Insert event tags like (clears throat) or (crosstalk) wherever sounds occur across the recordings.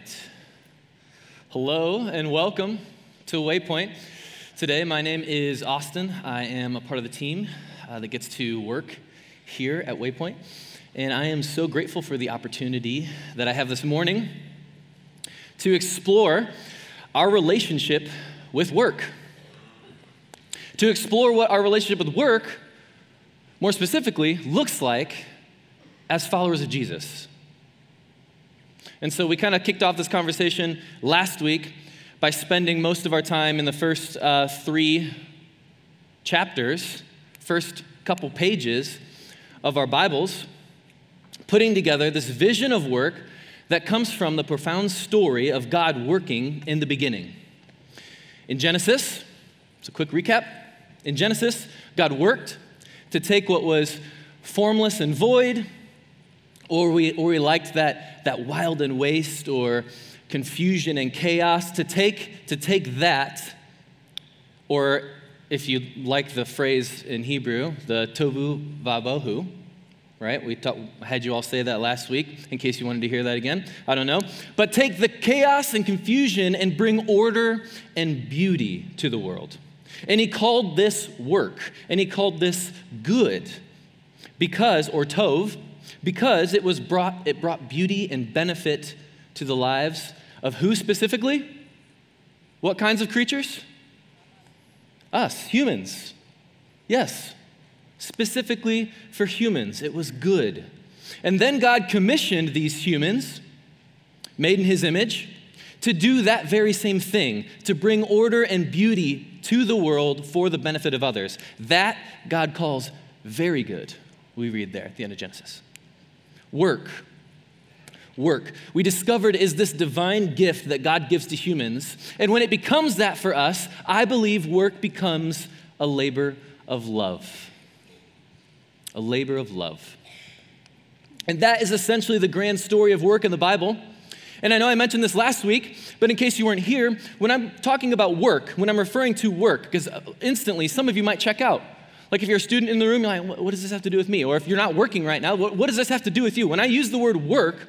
right. Hello and welcome to Waypoint. Today, my name is Austin. I am a part of the team uh, that gets to work here at Waypoint. And I am so grateful for the opportunity that I have this morning to explore our relationship with work. To explore what our relationship with work, more specifically, looks like as followers of Jesus. And so we kind of kicked off this conversation last week by spending most of our time in the first uh, three chapters, first couple pages of our Bibles, putting together this vision of work that comes from the profound story of God working in the beginning. In Genesis, it's a quick recap. In Genesis, God worked to take what was formless and void, or we, or we liked that that, wild and waste or confusion and chaos, to take, to take that, or if you like the phrase in Hebrew, the tohu vabohu, right? We talk, had you all say that last week in case you wanted to hear that again. I don't know. But take the chaos and confusion and bring order and beauty to the world. And he called this work, and he called this good because, or tov, because it was brought it brought beauty and benefit to the lives of who specifically? What kinds of creatures? Us, humans. Yes. Specifically for humans, it was good. And then God commissioned these humans, made in his image, to do that very same thing, to bring order and beauty to the world for the benefit of others. That God calls very good, we read there at the end of Genesis. Work. Work. We discovered is this divine gift that God gives to humans. And when it becomes that for us, I believe work becomes a labor of love. A labor of love. And that is essentially the grand story of work in the Bible. And I know I mentioned this last week, but in case you weren't here, when I'm talking about work, when I'm referring to work, because uh, instantly some of you might check out. Like if you're a student in the room, you're like, what does this have to do with me? Or if you're not working right now, what, what does this have to do with you? When I use the word work,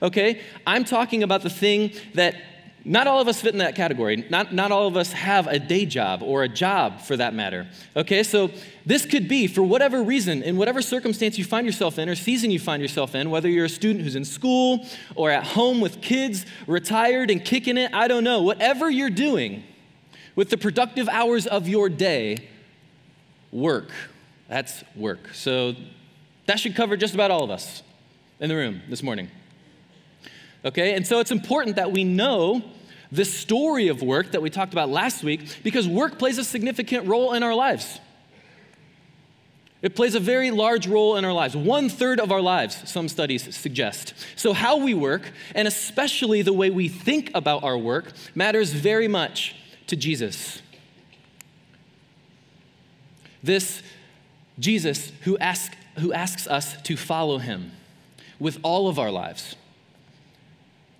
okay, I'm talking about the thing that not all of us fit in that category. Not, not all of us have a day job or a job for that matter. Okay, so this could be for whatever reason, in whatever circumstance you find yourself in or season you find yourself in, whether you're a student who's in school or at home with kids, retired and kicking it, I don't know. Whatever you're doing with the productive hours of your day, work. That's work. So that should cover just about all of us in the room this morning. Okay, and so it's important that we know the story of work that we talked about last week because work plays a significant role in our lives. It plays a very large role in our lives, one third of our lives, some studies suggest. So, how we work, and especially the way we think about our work, matters very much to Jesus. This Jesus who, ask, who asks us to follow him with all of our lives,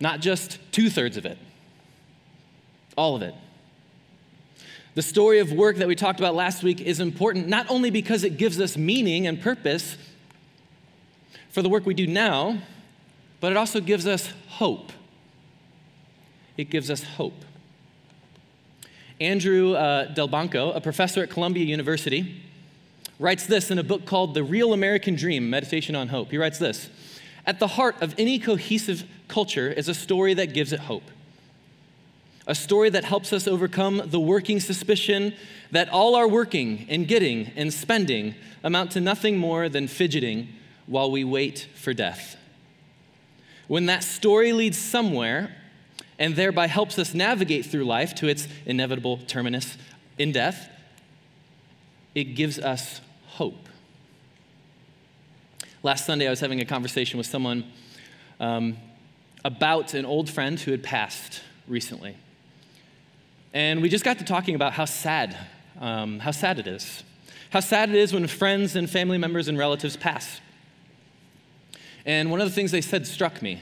not just two thirds of it, all of it. The story of work that we talked about last week is important not only because it gives us meaning and purpose for the work we do now, but it also gives us hope. It gives us hope. Andrew uh, Delbanco, a professor at Columbia University, writes this in a book called The Real American Dream Meditation on Hope. He writes this At the heart of any cohesive culture is a story that gives it hope. A story that helps us overcome the working suspicion that all our working and getting and spending amount to nothing more than fidgeting while we wait for death. When that story leads somewhere, and thereby helps us navigate through life to its inevitable terminus in death, it gives us hope. Last Sunday, I was having a conversation with someone um, about an old friend who had passed recently. And we just got to talking about how sad, um, how sad it is. How sad it is when friends and family members and relatives pass. And one of the things they said struck me.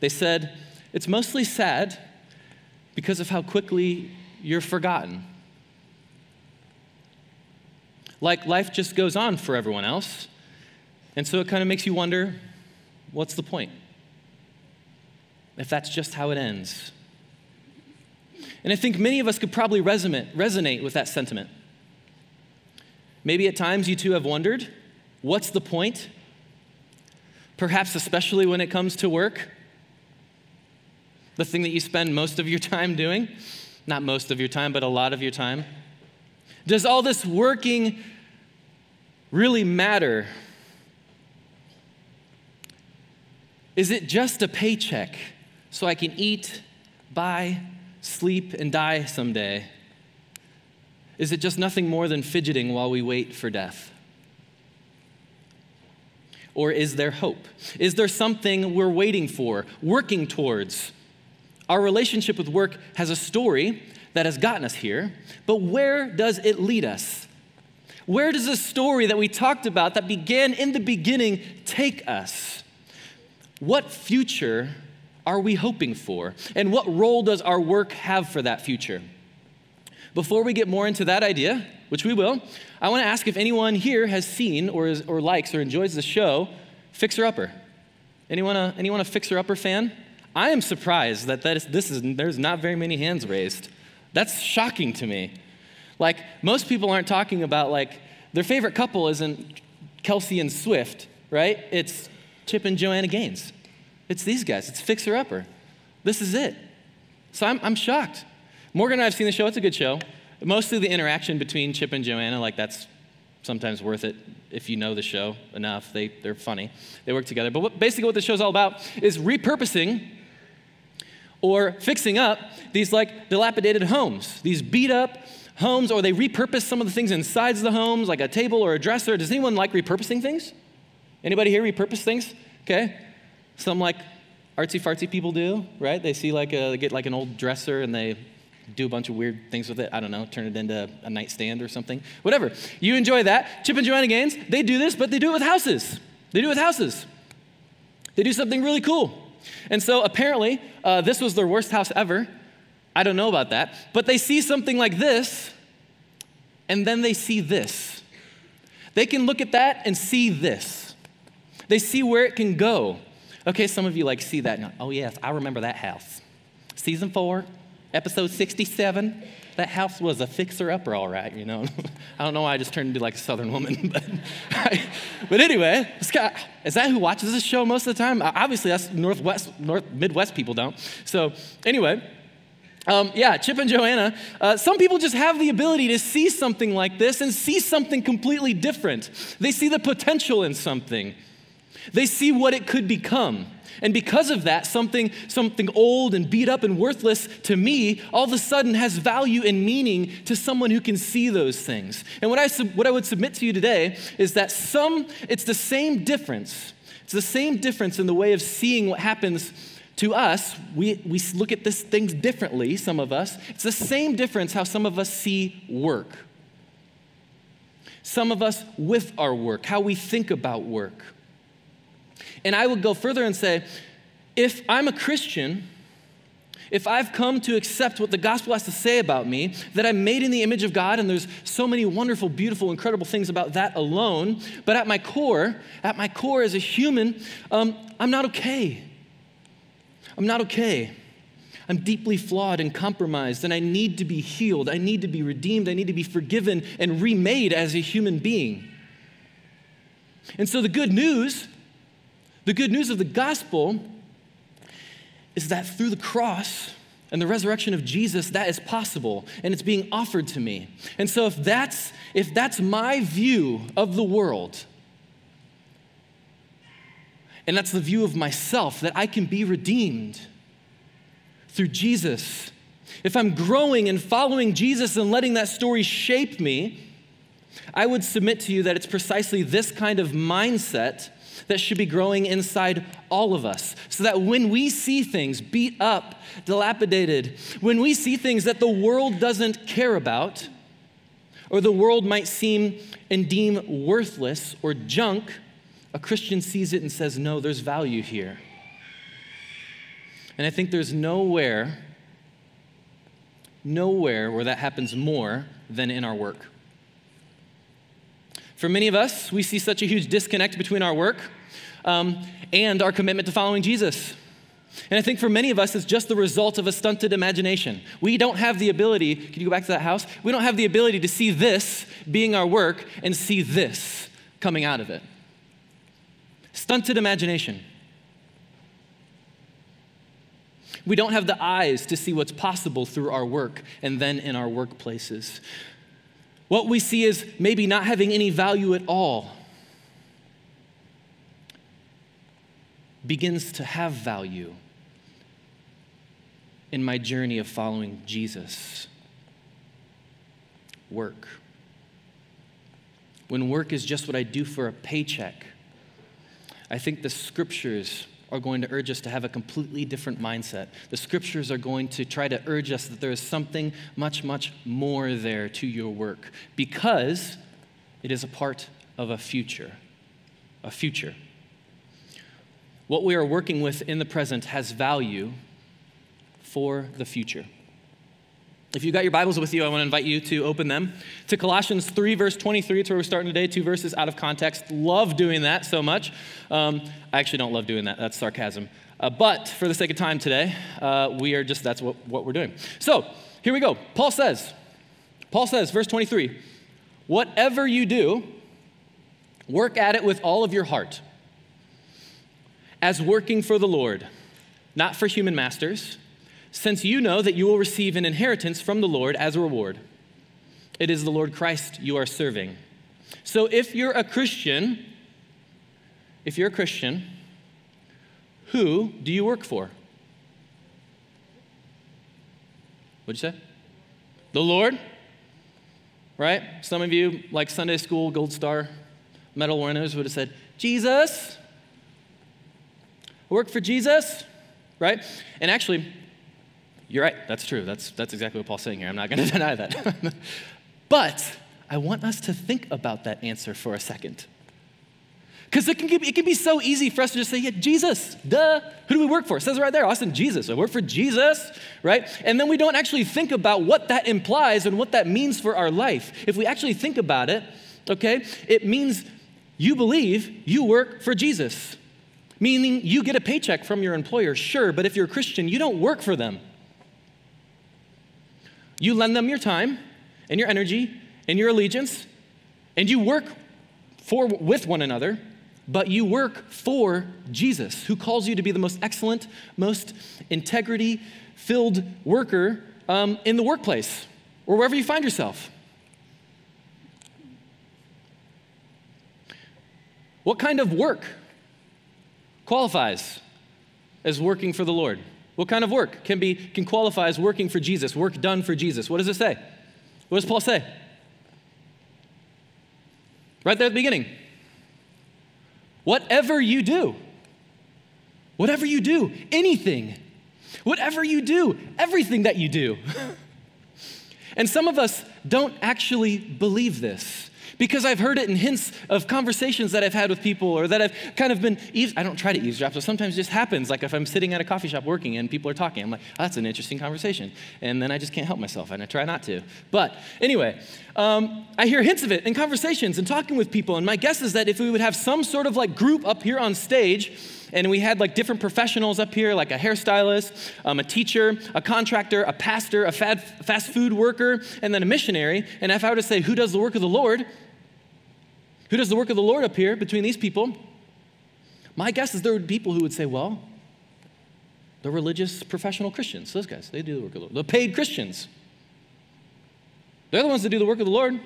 They said, it's mostly sad because of how quickly you're forgotten. Like life just goes on for everyone else. And so it kind of makes you wonder what's the point? if that's just how it ends. And I think many of us could probably resonate, resonate with that sentiment. Maybe at times you too have wondered what's the point? Perhaps, especially when it comes to work, the thing that you spend most of your (laughs) time doing. Not most of your time, but a lot of your time. Does all this working really matter? Is it just a paycheck so I can eat, buy, sleep, and die someday? Is it just nothing more than fidgeting while we wait for death? Or is there hope? Is there something we're waiting for, working towards? Our relationship with work has a story that has gotten us here, but where does it lead us? Where does the story that we talked about that began in the beginning take us? What future are we hoping for? And what role does our work have for that future? Before we get more into that idea, which we will, I want to ask if anyone here has seen or, is, or likes or enjoys the show Fixer Upper. Anyone a, anyone a Fixer Upper fan? I am surprised that, that is, this is, there's not very many hands raised. That's shocking to me. Like, most people aren't talking about, like, their favorite couple isn't Kelce and Swift, right? It's Chip and Joanna Gaines. It's these guys, it's Fixer Upper. This is it. So I'm, I'm shocked. Morgan and I have seen the show, it's a good show. Mostly the interaction between Chip and Joanna, like, that's sometimes worth it if you know the show enough. They, they're funny, they work together. But what, basically, what the show's all about is repurposing or fixing up these like dilapidated homes, these beat up homes, or they repurpose some of the things inside the homes, like a table or a dresser. Does anyone like repurposing things? Anybody here repurpose things? Okay. Some like artsy fartsy people do, right? They see like a, they get like an old dresser and they do a bunch of weird things with it. I don't know, turn it into a nightstand or something. Whatever. You enjoy that. Chip and Joanna Gaines, they do this, but they do it with houses. They do it with houses. They do something really cool. And so apparently, uh, this was their worst house ever. I don't know about that. But they see something like this, and then they see this. They can look at that and see this. They see where it can go. Okay, some of you like see that. Oh, yes, I remember that house. Season four, episode 67 that house was a fixer upper, all right, you know. (laughs) I don't know why I just turned into like a southern woman, (laughs) but, but anyway, guy, is that who watches this show most of the time? Obviously, that's Northwest, North, Midwest people don't. So, anyway, um, yeah, Chip and Joanna. Uh, some people just have the ability to see something like this and see something completely different. They see the potential in something, they see what it could become. And because of that, something, something old and beat up and worthless to me all of a sudden has value and meaning to someone who can see those things. And what I, what I would submit to you today is that some, it's the same difference. It's the same difference in the way of seeing what happens to us. We, we look at this things differently, some of us. It's the same difference how some of us see work. Some of us with our work, how we think about work. And I would go further and say, if I'm a Christian, if I've come to accept what the gospel has to say about me, that I'm made in the image of God, and there's so many wonderful, beautiful, incredible things about that alone, but at my core, at my core as a human, um, I'm not okay. I'm not okay. I'm deeply flawed and compromised, and I need to be healed. I need to be redeemed. I need to be forgiven and remade as a human being. And so the good news the good news of the gospel is that through the cross and the resurrection of Jesus, that is possible and it's being offered to me. And so if that's if that's my view of the world, and that's the view of myself, that I can be redeemed through Jesus. If I'm growing and following Jesus and letting that story shape me, I would submit to you that it's precisely this kind of mindset that should be growing inside all of us. So that when we see things beat up, dilapidated, when we see things that the world doesn't care about, or the world might seem and deem worthless or junk, a Christian sees it and says, No, there's value here. And I think there's nowhere, nowhere where that happens more than in our work. For many of us, we see such a huge disconnect between our work um, and our commitment to following Jesus. And I think for many of us, it's just the result of a stunted imagination. We don't have the ability, can you go back to that house? We don't have the ability to see this being our work and see this coming out of it. Stunted imagination. We don't have the eyes to see what's possible through our work and then in our workplaces. What we see is maybe not having any value at all begins to have value in my journey of following Jesus. Work. When work is just what I do for a paycheck, I think the scriptures are going to urge us to have a completely different mindset. The scriptures are going to try to urge us that there is something much, much more there to your work because it is a part of a future. A future. What we are working with in the present has value for the future. If you got your Bibles with you, I want to invite you to open them to Colossians 3, verse 23. It's where we're starting today, two verses out of context. Love doing that so much. Um, I actually don't love doing that, that's sarcasm. Uh, but for the sake of time today, uh, we are just, that's what, what we're doing. So here we go. Paul says, Paul says, verse 23, whatever you do, work at it with all of your heart, as working for the Lord, not for human masters since you know that you will receive an inheritance from the Lord as a reward. It is the Lord Christ you are serving. So if you're a Christian, if you're a Christian, who do you work for? What'd you say? The Lord? Right? Some of you, like Sunday school gold star medal winners, would have said, Jesus. Work for Jesus, right? And actually, you're right, that's true. That's, that's exactly what Paul's saying here. I'm not going (laughs) to deny that. (laughs) but I want us to think about that answer for a second. Because it can, it can be so easy for us to just say, yeah, Jesus, duh. Who do we work for? It says right there, Austin, Jesus. I work for Jesus, right? And then we don't actually think about what that implies and what that means for our life. If we actually think about it, okay, it means you believe you work for Jesus, meaning you get a paycheck from your employer, sure, but if you're a Christian, you don't work for them. You lend them your time and your energy and your allegiance, and you work for with one another, but you work for Jesus, who calls you to be the most excellent, most integrity filled worker um, in the workplace or wherever you find yourself. What kind of work qualifies as working for the Lord? What kind of work can be can qualify as working for Jesus, work done for Jesus? What does it say? What does Paul say? Right there at the beginning. Whatever you do, whatever you do, anything, whatever you do, everything that you do. (laughs) and some of us don't actually believe this because I've heard it in hints of conversations that I've had with people or that I've kind of been, eaves- I don't try to eavesdrop, so sometimes it just happens. Like if I'm sitting at a coffee shop working and people are talking, I'm like, oh, that's an interesting conversation. And then I just can't help myself and I try not to. But anyway, um, I hear hints of it in conversations and talking with people. And my guess is that if we would have some sort of like group up here on stage, and we had like different professionals up here, like a hairstylist, um, a teacher, a contractor, a pastor, a fast food worker, and then a missionary. And if I were to say, who does the work of the Lord? Who does the work of the Lord up here between these people? My guess is there would be people who would say, well, the religious professional Christians, those guys, they do the work of the Lord. The paid Christians, they're the ones that do the work of the Lord,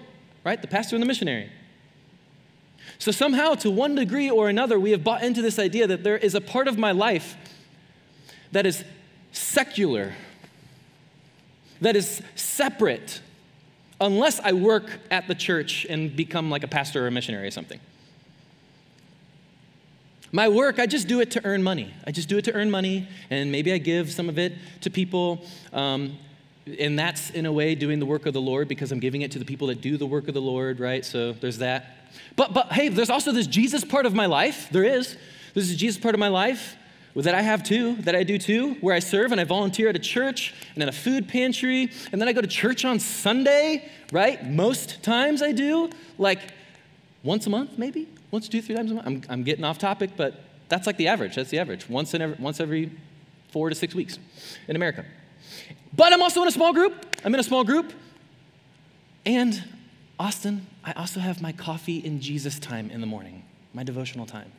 right? The pastor and the missionary. So somehow, to one degree or another, we have bought into this idea that there is a part of my life that is secular, that is separate unless I work at the church and become like a pastor or a missionary or something. My work, I just do it to earn money. I just do it to earn money, and maybe I give some of it to people. Um, and that's in a way doing the work of the Lord because I'm giving it to the people that do the work of the Lord, right? So there's that. But but hey, there's also this Jesus part of my life. There is. This is Jesus part of my life that I have too, that I do too, where I serve and I volunteer at a church and in a food pantry, and then I go to church on Sunday, right? Most times I do, like once a month, maybe? Once, two, three times a month. I'm, I'm getting off topic, but that's like the average. That's the average. Once, in every, once every four to six weeks in America. But I'm also in a small group. I'm in a small group. And Austin, I also have my coffee in Jesus time in the morning, my devotional time.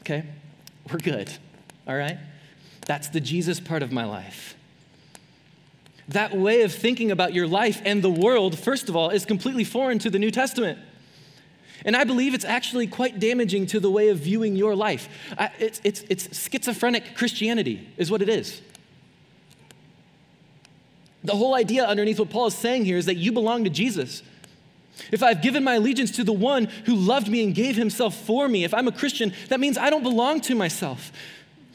Okay? (laughs) We're good. All right? That's the Jesus part of my life. That way of thinking about your life and the world, first of all, is completely foreign to the New Testament. And I believe it's actually quite damaging to the way of viewing your life. it's, it's, it's schizophrenic Christianity, is what it is. The whole idea underneath what Paul is saying here is that you belong to Jesus. If I've given my allegiance to the one who loved me and gave himself for me, if I'm a Christian, that means I don't belong to myself.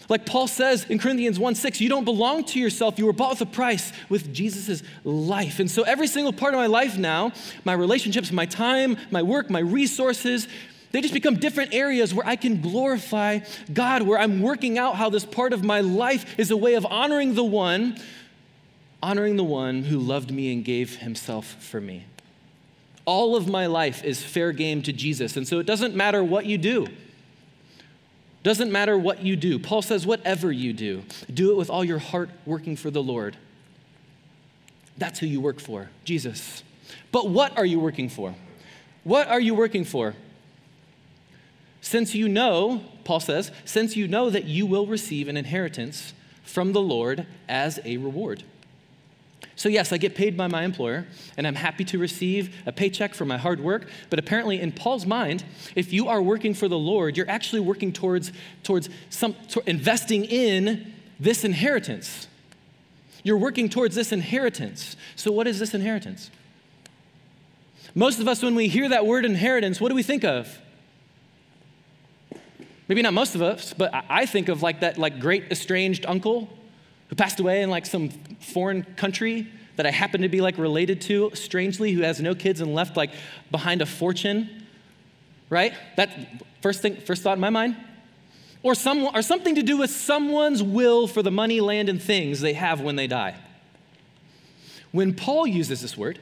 Like Paul says in Corinthians 1 6, you don't belong to yourself. You were bought with a price with Jesus' life. And so every single part of my life now, my relationships, my time, my work, my resources, they just become different areas where I can glorify God, where I'm working out how this part of my life is a way of honoring the one, honoring the one who loved me and gave himself for me. All of my life is fair game to Jesus. And so it doesn't matter what you do. Doesn't matter what you do. Paul says, whatever you do, do it with all your heart working for the Lord. That's who you work for, Jesus. But what are you working for? What are you working for? Since you know, Paul says, since you know that you will receive an inheritance from the Lord as a reward. So, yes, I get paid by my employer, and I'm happy to receive a paycheck for my hard work. But apparently, in Paul's mind, if you are working for the Lord, you're actually working towards, towards some, to investing in this inheritance. You're working towards this inheritance. So, what is this inheritance? Most of us, when we hear that word inheritance, what do we think of? Maybe not most of us, but I think of like that like great estranged uncle who passed away in like some foreign country that I happen to be like related to strangely, who has no kids and left like behind a fortune, right? That first thing, first thought in my mind. Or, some, or something to do with someone's will for the money, land, and things they have when they die. When Paul uses this word,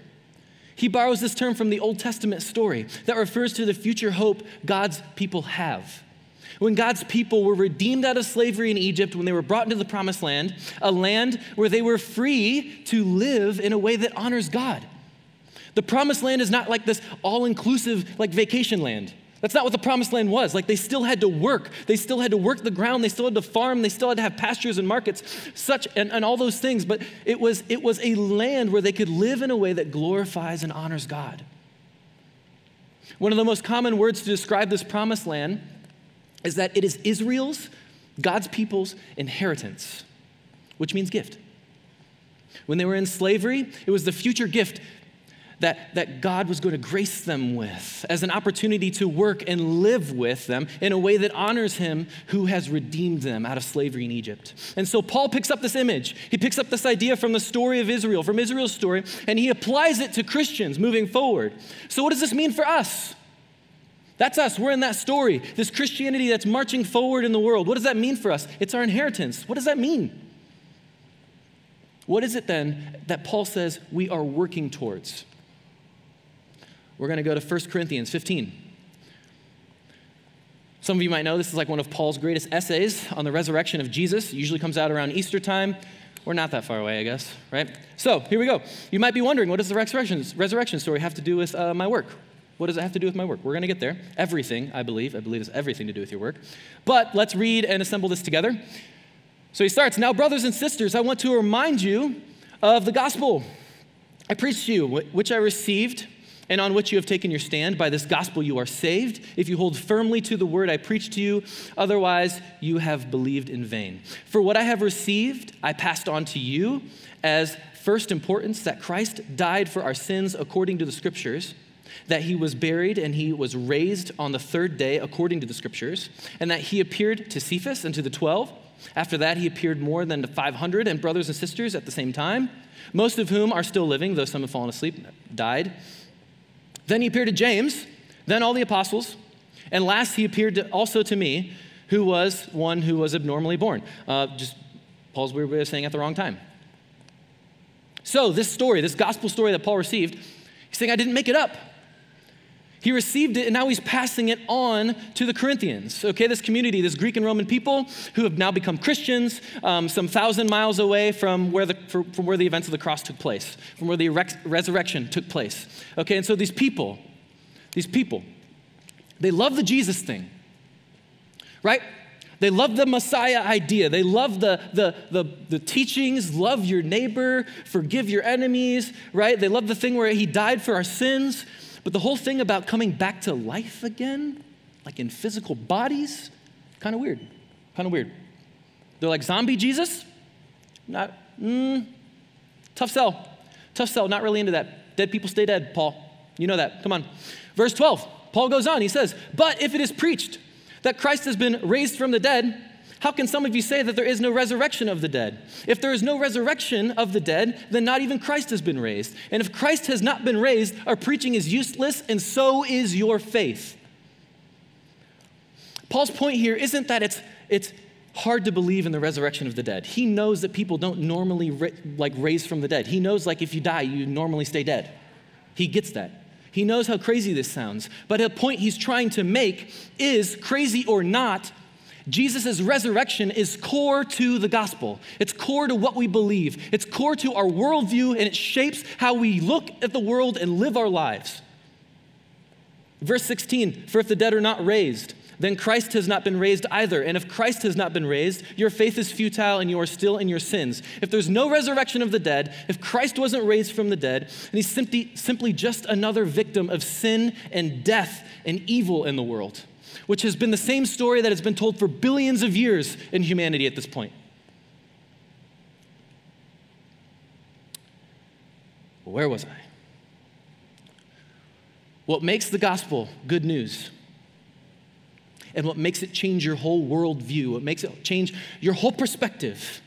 he borrows this term from the Old Testament story that refers to the future hope God's people have when God's people were redeemed out of slavery in Egypt, when they were brought into the promised land, a land where they were free to live in a way that honors God. The promised land is not like this all inclusive, like vacation land. That's not what the promised land was. Like they still had to work. They still had to work the ground. They still had to farm. They still had to have pastures and markets, such and, and all those things. But it was, it was a land where they could live in a way that glorifies and honors God. One of the most common words to describe this promised land is that it is Israel's, God's people's inheritance, which means gift. When they were in slavery, it was the future gift that, that God was going to grace them with as an opportunity to work and live with them in a way that honors Him who has redeemed them out of slavery in Egypt. And so Paul picks up this image. He picks up this idea from the story of Israel, from Israel's story, and he applies it to Christians moving forward. So, what does this mean for us? That's us. We're in that story. This Christianity that's marching forward in the world. What does that mean for us? It's our inheritance. What does that mean? What is it then that Paul says we are working towards? We're going to go to 1 Corinthians 15. Some of you might know this is like one of Paul's greatest essays on the resurrection of Jesus. It usually comes out around Easter time. We're not that far away, I guess, right? So here we go. You might be wondering, what does the resurrection, story have to do with uh, my work? What does it have to do with my work? We're going to get there. Everything, I believe. I believe it's everything to do with your work. But let's read and assemble this together. So he starts Now, brothers and sisters, I want to remind you of the gospel I preached to you, which I received and on which you have taken your stand. By this gospel you are saved, if you hold firmly to the word I preached to you. Otherwise, you have believed in vain. For what I have received, I passed on to you as first importance that Christ died for our sins according to the scriptures that he was buried and he was raised on the third day according to the scriptures, and that he appeared to Cephas and to the twelve. After that, he appeared more than to 500 and brothers and sisters at the same time, most of whom are still living, though some have fallen asleep, died. Then he appeared to James, then all the apostles, and last he appeared to, also to me, who was one who was abnormally born. Uh, just Paul's weird way of saying at the wrong time. So, this story, this gospel story that Paul received, he's saying, I didn't make it up. He received it and now he's passing it on to the Corinthians. Okay, this community, this Greek and Roman people who have now become Christians, um, some thousand miles away from where, the, from where the events of the cross took place, from where the resurrection took place. Okay, and so these people, these people, they love the Jesus thing, right? They love the Messiah idea. They love the, the, the, the, teachings, love your neighbor, forgive your enemies, right? They love the thing where he died for our sins. But the whole thing about coming back to life again, like in physical bodies, kind of weird. Kind of weird. They're like zombie Jesus? Not, mm, tough sell. Tough sell, not really into that. Dead people stay dead, Paul. You know that. Come on. Verse 12, Paul goes on. He says, But if it is preached that Christ has been raised from the dead, how can some of you say that there is no resurrection of the dead? If there is no resurrection of the dead, then not even Christ has been raised. And if Christ has not been raised, our preaching is useless, and so is your faith. Paul's point here isn't that it's, it's hard to believe in the resurrection of the dead. He knows that people don't normally ra- like raise from the dead. He knows like if you die, you normally stay dead. He gets that. He knows how crazy this sounds. But a point he's trying to make is crazy or not, Jesus' resurrection is core to the gospel. It's core to what we believe. It's core to our worldview, and it shapes how we look at the world and live our lives. Verse 16 For if the dead are not raised, then Christ has not been raised either. And if Christ has not been raised, your faith is futile and you are still in your sins. If there's no resurrection of the dead, if Christ wasn't raised from the dead, and he's simply, simply just another victim of sin and death and evil in the world which has been the same story that has been told for billions of years in humanity at this point. Where was I? What makes the gospel good news and what makes it change your whole worldview, what makes it change your whole perspective,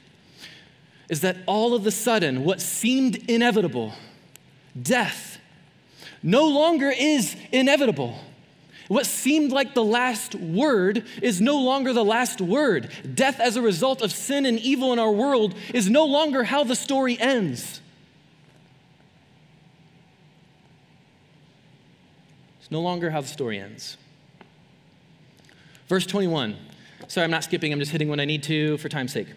is that all of a sudden, what seemed inevitable, death, no longer is inevitable. What seemed like the last word is no longer the last word. Death, as a result of sin and evil in our world, is no longer how the story ends. It's no longer how the story ends. Verse 21. Sorry, I'm not skipping, I'm just hitting when I need to for time's sake.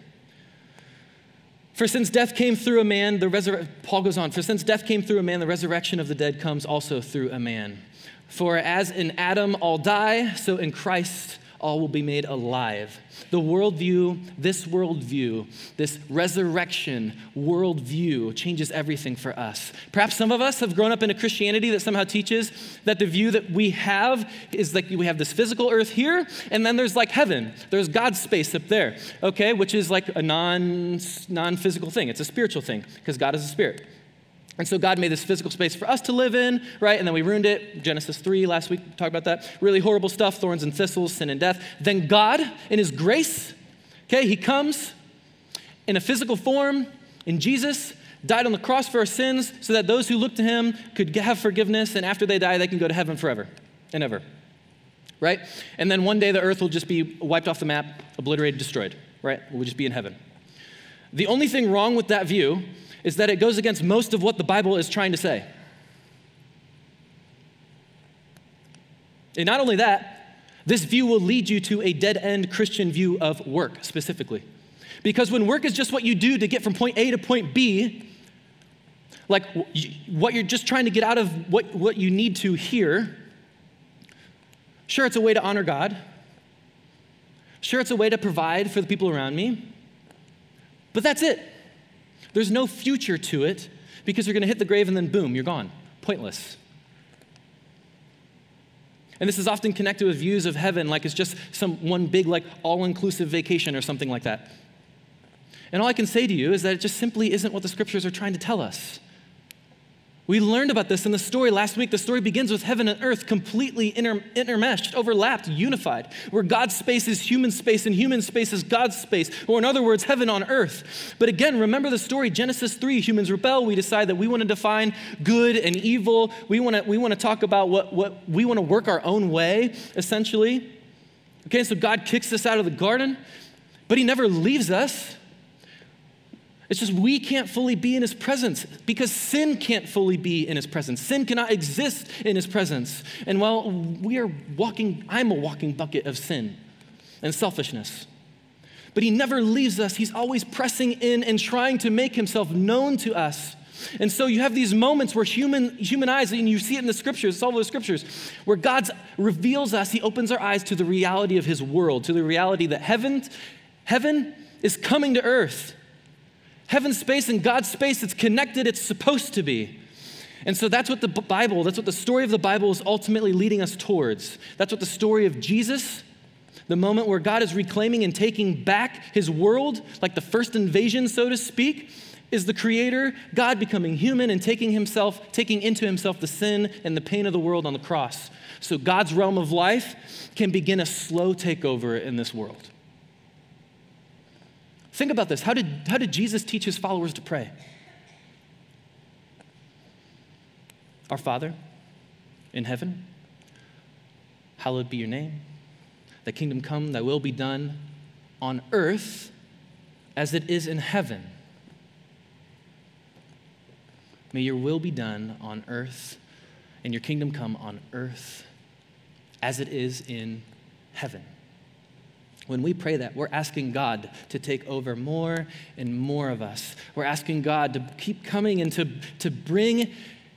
For since death came through a man, the Paul goes on, for since death came through a man, the resurrection of the dead comes also through a man. For as in Adam all die, so in Christ all will be made alive. The worldview, this worldview, this resurrection worldview changes everything for us. Perhaps some of us have grown up in a Christianity that somehow teaches that the view that we have is like we have this physical earth here, and then there's like heaven. There's God's space up there, okay, which is like a non non physical thing. It's a spiritual thing because God is a spirit. And so God made this physical space for us to live in, right? And then we ruined it. Genesis 3, last week, we talked about that. Really horrible stuff thorns and thistles, sin and death. Then God, in His grace, okay, He comes in a physical form in Jesus, died on the cross for our sins so that those who look to Him could have forgiveness, and after they die, they can go to heaven forever and ever, right? And then one day the earth will just be wiped off the map, obliterated, destroyed, right? We'll just be in heaven. The only thing wrong with that view is that it goes against most of what the Bible is trying to say. And not only that, this view will lead you to a dead end Christian view of work specifically. Because when work is just what you do to get from point A to point B, like what you're just trying to get out of what, what you need to here, sure, it's a way to honor God. Sure, it's a way to provide for the people around me. But that's it. There's no future to it because you're going to hit the grave and then boom, you're gone. Pointless. And this is often connected with views of heaven like it's just some one big, like all inclusive vacation or something like that. And all I can say to you is that it just simply isn't what the scriptures are trying to tell us. We learned about this in the story last week. The story begins with heaven and earth completely inter- intermeshed, overlapped, unified, where God's space is human space and human space is God's space, or in other words, heaven on earth. But again, remember the story Genesis 3 humans rebel. We decide that we want to define good and evil. We want to, we want to talk about what, what we want to work our own way, essentially. Okay, so God kicks us out of the garden, but He never leaves us. It's just we can't fully be in his presence because sin can't fully be in his presence. Sin cannot exist in his presence. And while we are walking, I'm a walking bucket of sin and selfishness. But he never leaves us. He's always pressing in and trying to make himself known to us. And so you have these moments where human, human eyes, and you see it in the scriptures, it's all over the scriptures, where God reveals us, He opens our eyes to the reality of His world, to the reality that heaven, heaven is coming to earth. Heaven's space and God's space, it's connected, it's supposed to be. And so that's what the Bible, that's what the story of the Bible is ultimately leading us towards. That's what the story of Jesus, the moment where God is reclaiming and taking back his world, like the first invasion, so to speak, is the creator, God becoming human and taking himself, taking into himself the sin and the pain of the world on the cross. So God's realm of life can begin a slow takeover in this world. Think about this. How did, how did Jesus teach his followers to pray? Our Father in heaven, hallowed be your name. Thy kingdom come, thy will be done on earth as it is in heaven. May your will be done on earth and your kingdom come on earth as it is in heaven. When we pray that, we're asking God to take over more and more of us. We're asking God to keep coming and to, to bring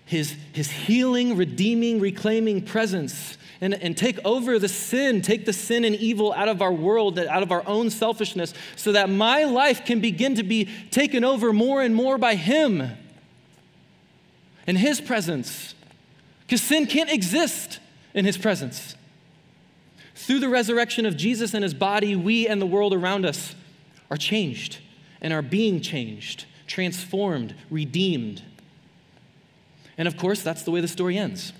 his, his healing, redeeming, reclaiming presence and, and take over the sin, take the sin and evil out of our world, out of our own selfishness, so that my life can begin to be taken over more and more by Him in His presence. Because sin can't exist in His presence. Through the resurrection of Jesus and His body, we and the world around us are changed and are being changed, transformed, redeemed. And of course, that's the way the story ends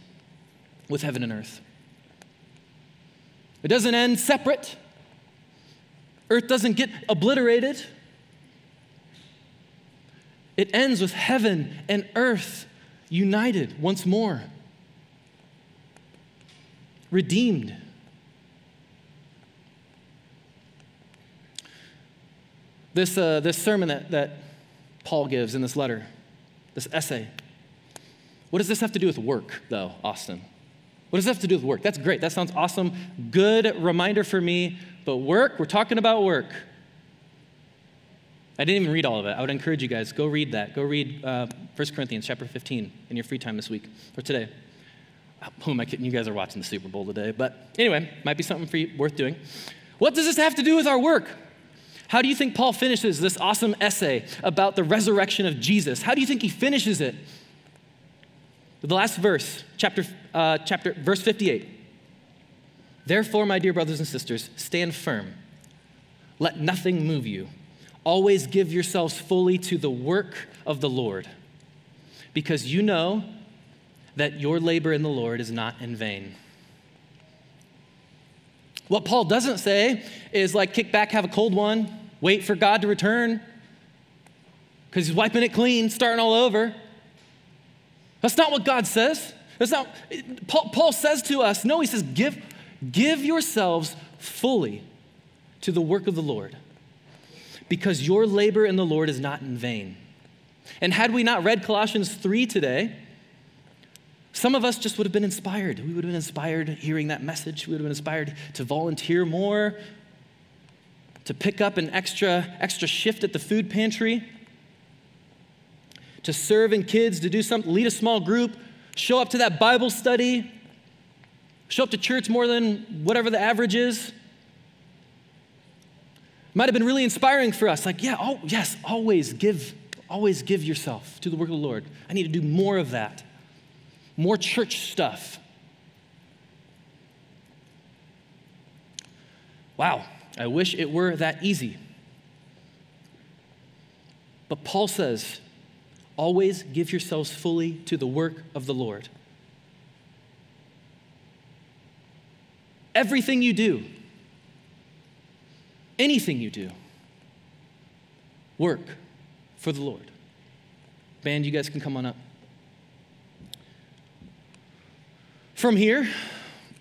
with heaven and earth. It doesn't end separate. Earth doesn't get obliterated. It ends with heaven and earth united once more, redeemed. This, uh, this sermon that, that Paul gives in this letter, this essay, what does this have to do with work, though, Austin? What does that have to do with work? That's great. That sounds awesome. Good reminder for me. But work, we're talking about work. I didn't even read all of it. I would encourage you guys, go read that. Go read uh, 1 Corinthians chapter 15 in your free time this week or today. Who am I kidding? You guys are watching the Super Bowl today. But anyway, might be something for you, worth doing. What does this have to do with our work? How do you think Paul finishes this awesome essay about the resurrection of Jesus? How do you think he finishes it? The last verse, chapter, uh, chapter, verse 58. Therefore, my dear brothers and sisters, stand firm. Let nothing move you Always give yourselves fully to the work of the Lord, because you know that your labor in the Lord is not in vain. What Paul doesn't say is like kick back, have a cold one, wait for God to return, because he's wiping it clean, starting all over. That's not what God says. That's not, Paul, Paul says to us, no, he says, give, give yourselves fully to the work of the Lord because your labor in the Lord is not in vain. And had we not read Colossians 3 today, some of us just would have been inspired. We would have been inspired hearing that message. We would have been inspired to volunteer more, to pick up an extra, extra shift at the food pantry, to serve in kids, to do something, lead a small group, show up to that Bible study, show up to church more than whatever the average is. Might have been really inspiring for us. Like, yeah, oh, yes, always give, always give yourself to the work of the Lord. I need to do more of that. More church stuff. Wow, I wish it were that easy. But Paul says, always give yourselves fully to the work of the Lord. Everything you do, anything you do, work for the Lord. Band, you guys can come on up. From here,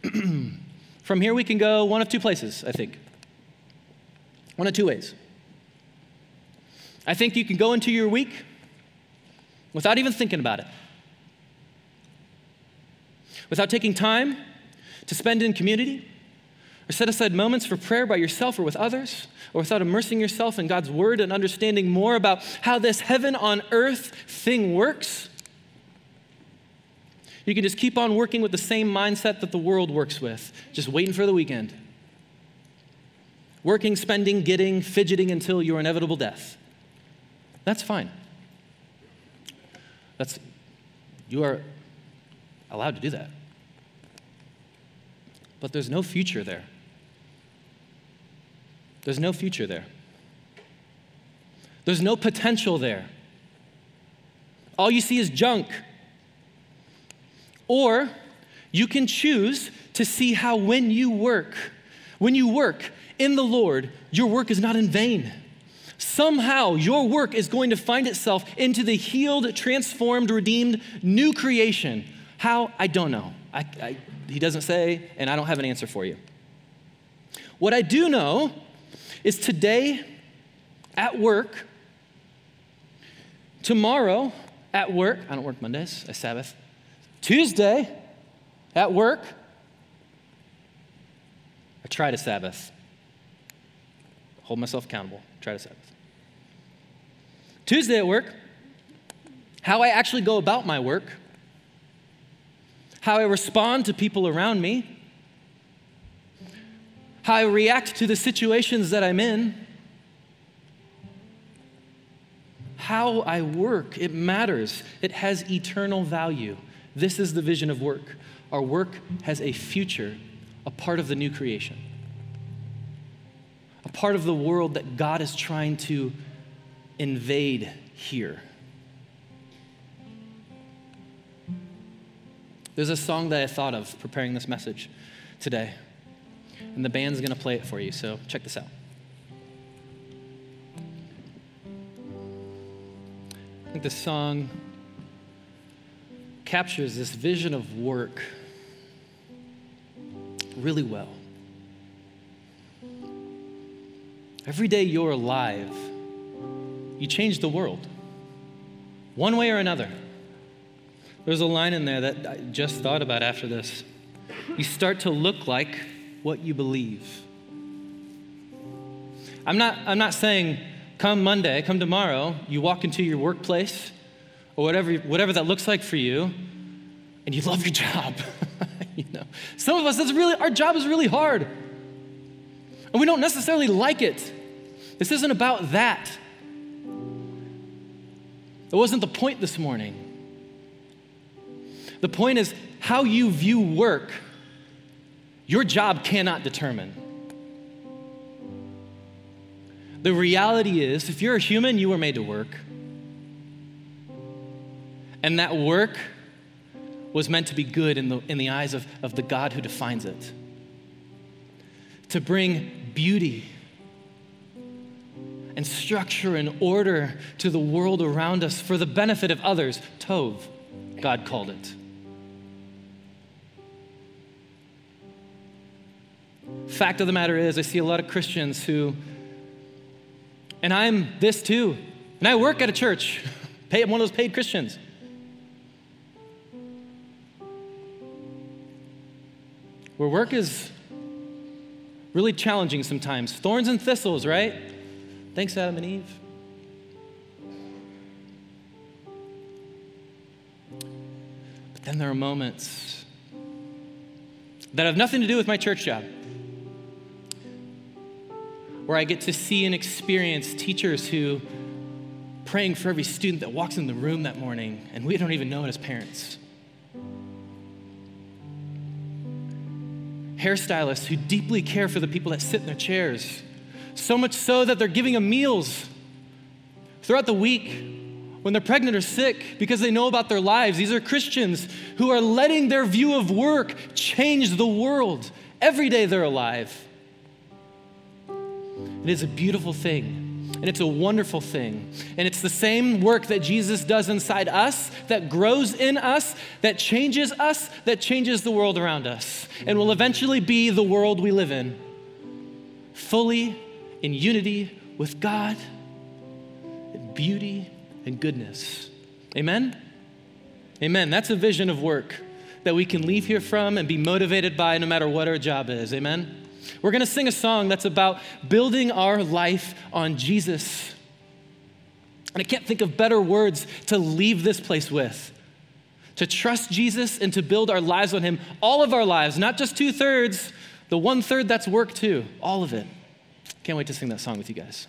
(clears throat) from here we can go one of two places, I think. One of two ways. I think you can go into your week without even thinking about it, without taking time to spend in community or set aside moments for prayer by yourself or with others, or without immersing yourself in God's word and understanding more about how this heaven on earth thing works. You can just keep on working with the same mindset that the world works with, just waiting for the weekend. Working, spending, getting, fidgeting until your inevitable death. That's fine. That's, you are allowed to do that. But there's no future there. There's no future there. There's no potential there. All you see is junk. Or you can choose to see how when you work, when you work in the Lord, your work is not in vain. Somehow your work is going to find itself into the healed, transformed, redeemed, new creation. How? I don't know. I, I, he doesn't say, and I don't have an answer for you. What I do know is today at work, tomorrow at work, I don't work Mondays, I Sabbath, Tuesday at work, I try to Sabbath. Hold myself accountable, try to Sabbath. Tuesday at work, how I actually go about my work, how I respond to people around me, how I react to the situations that I'm in, how I work. It matters, it has eternal value. This is the vision of work. Our work has a future, a part of the new creation, a part of the world that God is trying to invade here. There's a song that I thought of preparing this message today and the band's going to play it for you. So check this out. I think the song captures this vision of work really well. Every day you're alive, you change the world, one way or another. There's a line in there that I just thought about after this. You start to look like what you believe. I'm not, I'm not saying come Monday, come tomorrow, you walk into your workplace or whatever, whatever that looks like for you, and you love your job. (laughs) you know, some of us, that's really, our job is really hard. And we don't necessarily like it. This isn't about that. That wasn't the point this morning. The point is how you view work your job cannot determine. The reality is, if you're a human, you were made to work. And that work was meant to be good in the, in the eyes of, of the God who defines it. To bring beauty and structure and order to the world around us for the benefit of others. Tov, God called it. Fact of the matter is, I see a lot of Christians who, and I'm this too, and I work at a church, (laughs) pay one of those paid Christians. Where work is really challenging sometimes. Thorns and thistles, right? Thanks, Adam and Eve. But then there are moments that have nothing to do with my church job where I get to see and experience teachers who praying for every student that walks in the room that morning, and we don't even know it as parents. Hairstylists who deeply care for the people that sit in their chairs, so much so that they're giving them meals throughout the week when they're pregnant or sick because they know about their lives. These are Christians who are letting their view of work change the world every day they're alive. It is a beautiful thing. And it's a wonderful thing. And it's the same work that Jesus does inside us, that grows in us, that changes us, that changes the world around us, and will eventually be the world we live in. Fully in unity with God. In beauty and goodness. Amen? Amen. That's a vision of work that we can leave here from and be motivated by no matter what our job is. Amen? We're going to sing a song that's about building our life on Jesus. And I can't think of better words to leave this place with. To trust Jesus and to build our lives on Him, all of our lives, not just two thirds, the one third that's work too, all of it. Can't wait to sing that song with you guys.